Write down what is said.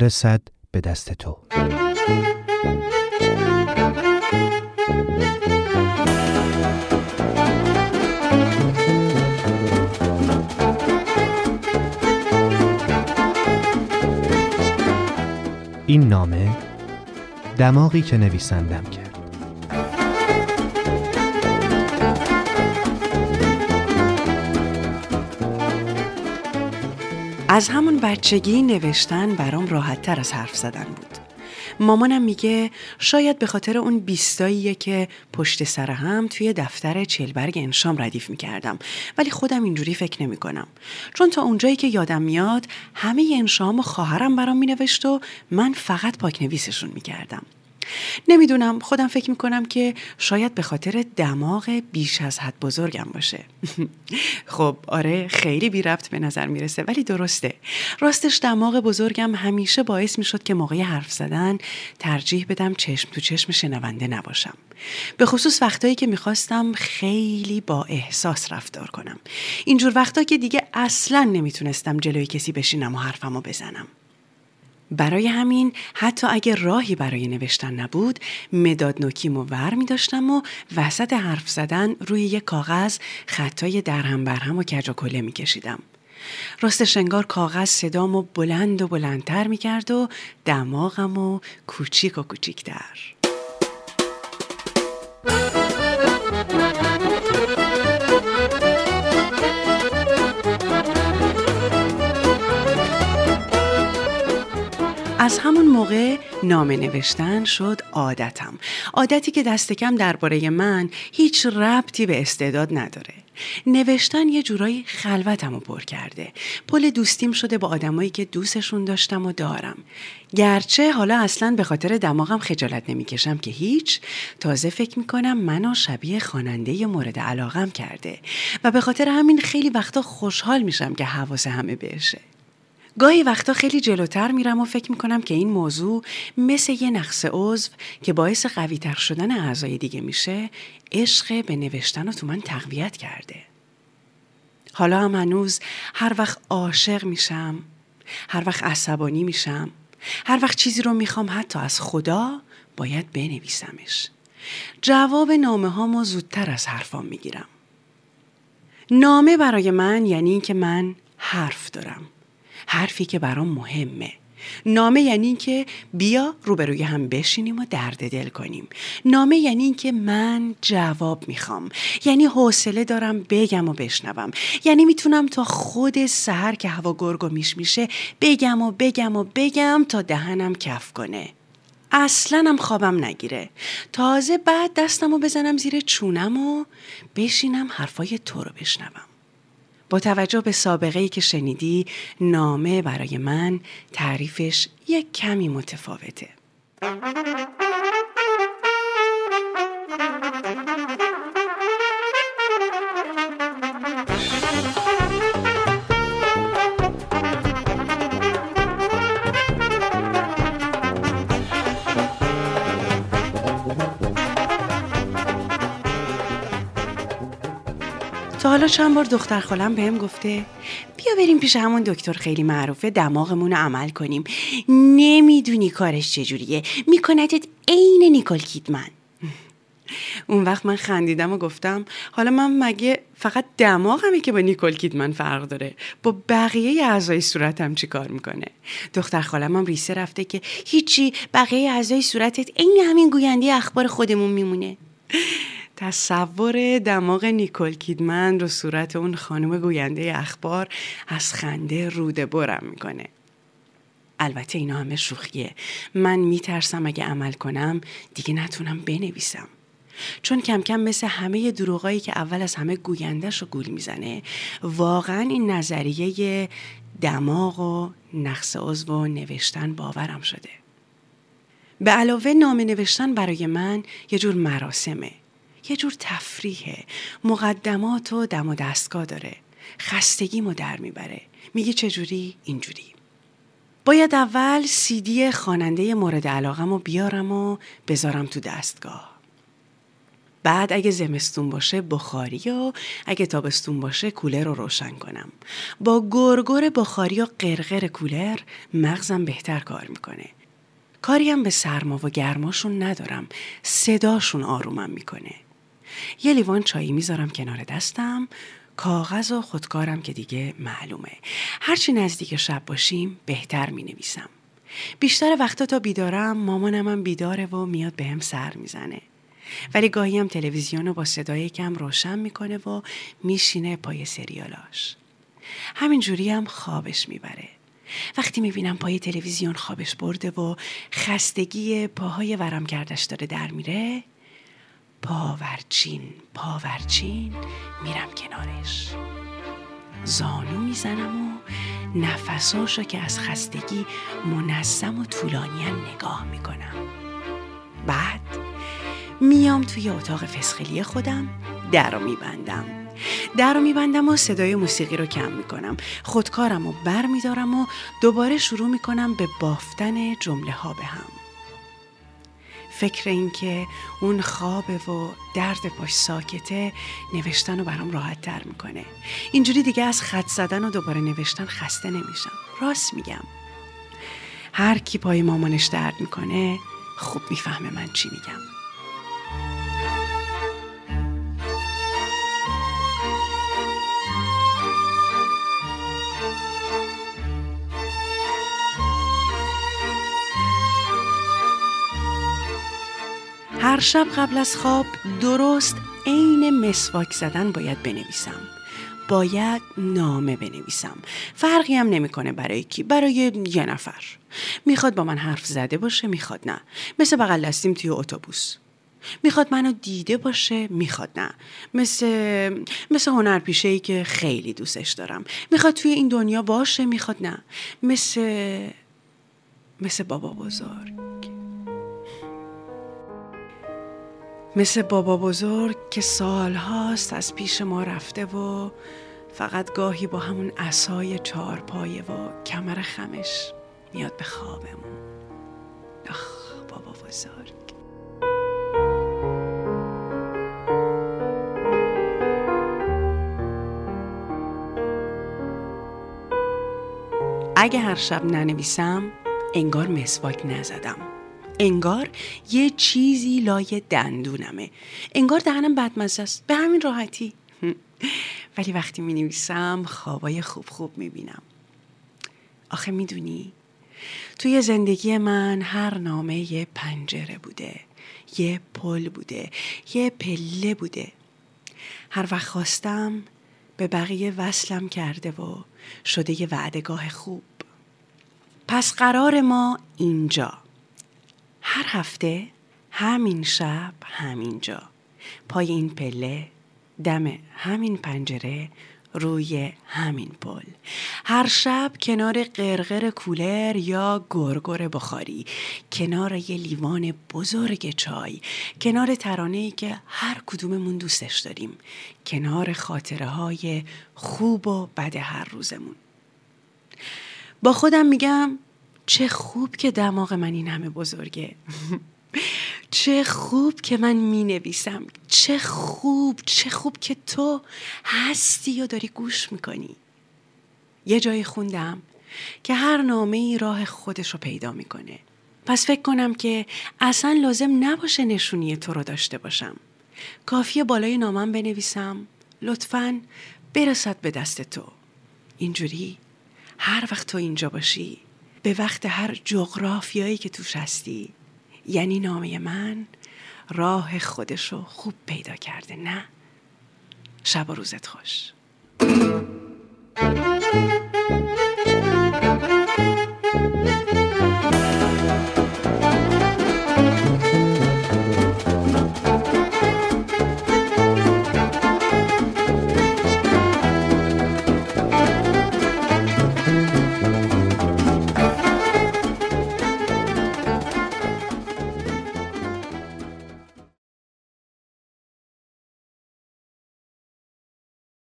برسد به دست تو. این نامه دماغی که نویسندم کرد. از همون بچگی نوشتن برام راحت تر از حرف زدن بود. مامانم میگه شاید به خاطر اون بیستاییه که پشت سر هم توی دفتر چلبرگ انشام ردیف می‌کردم ولی خودم اینجوری فکر نمی کنم. چون تا اونجایی که یادم میاد همه انشام و خواهرم برام مینوشت و من فقط پاک نویسشون می‌کردم. نمی‌دونم خودم فکر می‌کنم که شاید به خاطر دماغ بیش از حد بزرگم باشه. خب آره خیلی بی ربط به نظر می‌رسه ولی درسته. راستش دماغ بزرگم همیشه باعث می‌شد که موقع حرف زدن ترجیح بدم چشم تو چشم شنونده نباشم. به خصوص وقتایی که می‌خواستم خیلی با احساس رفتار کنم. اینجور وقتا که دیگه اصلا نمی‌تونستم جلوی کسی بشینم و حرفمو بزنم. برای همین حتی اگه راهی برای نوشتن نبود مداد نوکیم و ور می داشتم و وسط حرف زدن روی یک کاغذ خطای درهم برهم و کج و کله می کشیدم. راستش انگار کاغذ صدام و بلند و بلندتر می کرد و دماغم و کوچیک و کوچیکتر. از همون موقع نامه نوشتن شد عادتم. عادتی که دست کم درباره من هیچ ربطی به استعداد نداره. نوشتن یه جورایی خلوتم رو پر کرده. پل دوستیم شده با آدمایی که دوستشون داشتم و دارم. گرچه حالا اصلا به خاطر دماغم خجالت نمی‌کشم که هیچ تازه فکر می‌کنم منو شبیه خواننده مورد علاقم کرده. و به خاطر همین خیلی وقتا خوشحال میشم که حواس همه بهشه. گاهی وقتا خیلی جلوتر میرم و فکر می‌کنم که این موضوع مثل یه نقص عضو که باعث قویتر شدن اعضای دیگه میشه عشق به نوشتن رو تو من تقویت کرده. حالا هم هنوز هر وقت عاشق میشم هر وقت عصبانی میشم هر وقت چیزی رو می‌خوام حتی از خدا باید بنویسمش. جواب نامه هامو زودتر از حرفام می‌گیرم. نامه برای من یعنی اینکه من حرف دارم. حرفی که برام مهمه. نامه یعنی اینکه بیا روبروی هم بشینیم و درد دل کنیم. نامه یعنی اینکه من جواب می‌خوام. یعنی حوصله دارم بگم و بشنوم. یعنی می‌تونم تا خود سهر که هوا گرگ و میش میشه بگم و بگم و بگم تا دهنم کف کنه. اصلا هم خوابم نگیره. تازه بعد دستم و بزنم زیر چونم و بشینم حرفای تو رو بشنوم. با توجه به سابقه ای که شنیدی نامه برای من تعریفش یک کمی متفاوته. حالا چند بار دختر خالم بهم گفته بیا بریم پیش همون دکتر خیلی معروفه دماغمون رو عمل کنیم. نمی‌دونی کارش چجوریه. میکندت عین نیکل کیدمن. اون وقت من خندیدم و گفتم حالا من مگه فقط دماغمه که با نیکل کیدمن فرق داره؟ با بقیه اعضای صورتم چی کار می‌کنه؟ دختر خالم هم ریسه رفته که هیچی بقیه اعضای صورتت عین همین گوینده اخبار خودمون میمونه. تصور دماغ نیکل کیدمن رو صورت اون خانم گوینده اخبار از خنده روده برم می‌کنه. البته اینا همه شوخیه. من میترسم اگه عمل کنم دیگه نتونم بنویسم. چون کم کم مثل همه دروغایی که اول از همه گویندش رو گول می‌زنه واقعا این نظریه دماغ و نقص عضو و نوشتن باورم شده. به علاوه نامه نوشتن برای من یه جور مراسمه. یه جور تفریحه. مقدمات و دم و دستگاه داره. خستگیمو در می‌بره. میگه چجوری؟ اینجوری. باید اول سیدی خواننده مورد علاقم رو بیارم و بذارم تو دستگاه. بعد اگه زمستون باشه بخاری و اگه تابستون باشه کولر رو روشن کنم. با گرگر بخاری و قرقر کولر مغزم بهتر کار می‌کنه. کاریم به سرما و گرماشون ندارم. صداشون آرومم می‌کنه. یه لیوان چایی می‌ذارم کنار دستم کاغذ و خودکارم که دیگه معلومه. هرچی نزدیک شب باشیم بهتر می نویسم بیشتر وقتا تا بیدارم مامانم هم بیداره و میاد به هم سر می‌زنه. ولی گاهی هم تلویزیون رو با صدای کم روشن می‌کنه و میشینه پای سریالاش. همین جوری هم خوابش می‌بره. وقتی می‌بینم پای تلویزیون خوابش برده و خستگی پاهای ورم کردش داره در میره پاورچین پاورچین میرم کنارش. زانو می‌زنم و نفساشو که از خستگی منظم و طولانی نگاه می‌کنم. بعد میام توی اتاق فسخلی خودم در رو میبندم. در رو میبندم و صدای موسیقی رو کم می‌کنم. خودکارم و بر میدارم و دوباره شروع می‌کنم به بافتن جمله ها به هم. فکر این که اون خوابه و درد پاش ساکته نوشتن رو برام راحت تر می‌کنه. اینجوری دیگه از خط زدن و دوباره نوشتن خسته نمیشم. راست میگم. هر کی پای مامانش درد می‌کنه خوب می‌فهمه من چی میگم. هر شب قبل از خواب درست عین مسواک زدن باید بنویسم. باید نامه بنویسم. فرقی هم نمی‌کنه برای کی برای یه نفر. می‌خواد با من حرف زده باشه می‌خواد نه. مثل بغل دستیم توی اتوبوس. می‌خواد منو دیده باشه می‌خواد نه. مثل مثل هنرپیشه ای که خیلی دوستش دارم. می‌خواد توی این دنیا باشه می‌خواد نه. مثل مثل بابا بزرگ مثل بابا بزرگ که سالهاست از پیش ما رفته و فقط گاهی با همون اسای چارپایه و کمر خمش میاد به خوابمون. آخ بابا بزرگ. اگه هر شب ننویسم انگار مسواک نزدم. انگار یه چیزی لای دندونمه. انگار دهنم بدمزه است. به همین راحتی. ولی وقتی می نویسم خوابای خوب خوب می بینم آخه می‌دونی توی زندگی من هر نامه یه پنجره بوده یه پل بوده یه پله بوده. هر وقت خواستم به بقیه وصلم کرده و شده یه وعدگاه خوب. پس قرار ما اینجا. هر هفته همین شب همینجا پای این پله دم همین پنجره روی همین پل. هر شب کنار قرقر کولر یا گرگر بخاری. کنار یه لیوان بزرگ چای. کنار ترانه ای که هر کدوممون دوستش داریم. کنار خاطره های خوب و بد هر روزمون. با خودم میگم چه خوب که دماغ من این همه بزرگه. چه خوب که من می نویسم چه خوب چه خوب که تو هستی و داری گوش می‌کنی. یه جایی خوندم که هر نامه ای راه خودش رو پیدا می‌کنه. پس فکر کنم که اصلا لازم نباشه نشونی تو رو داشته باشم. کافیه بالای نامم بنویسم. لطفا برسد به دست تو. اینجوری هر وقت تو اینجا باشی. به وقت هر جغرافیایی که توش هستی. یعنی نامه من راه خودشو خوب پیدا کرده نه؟ شب و روزت خوش.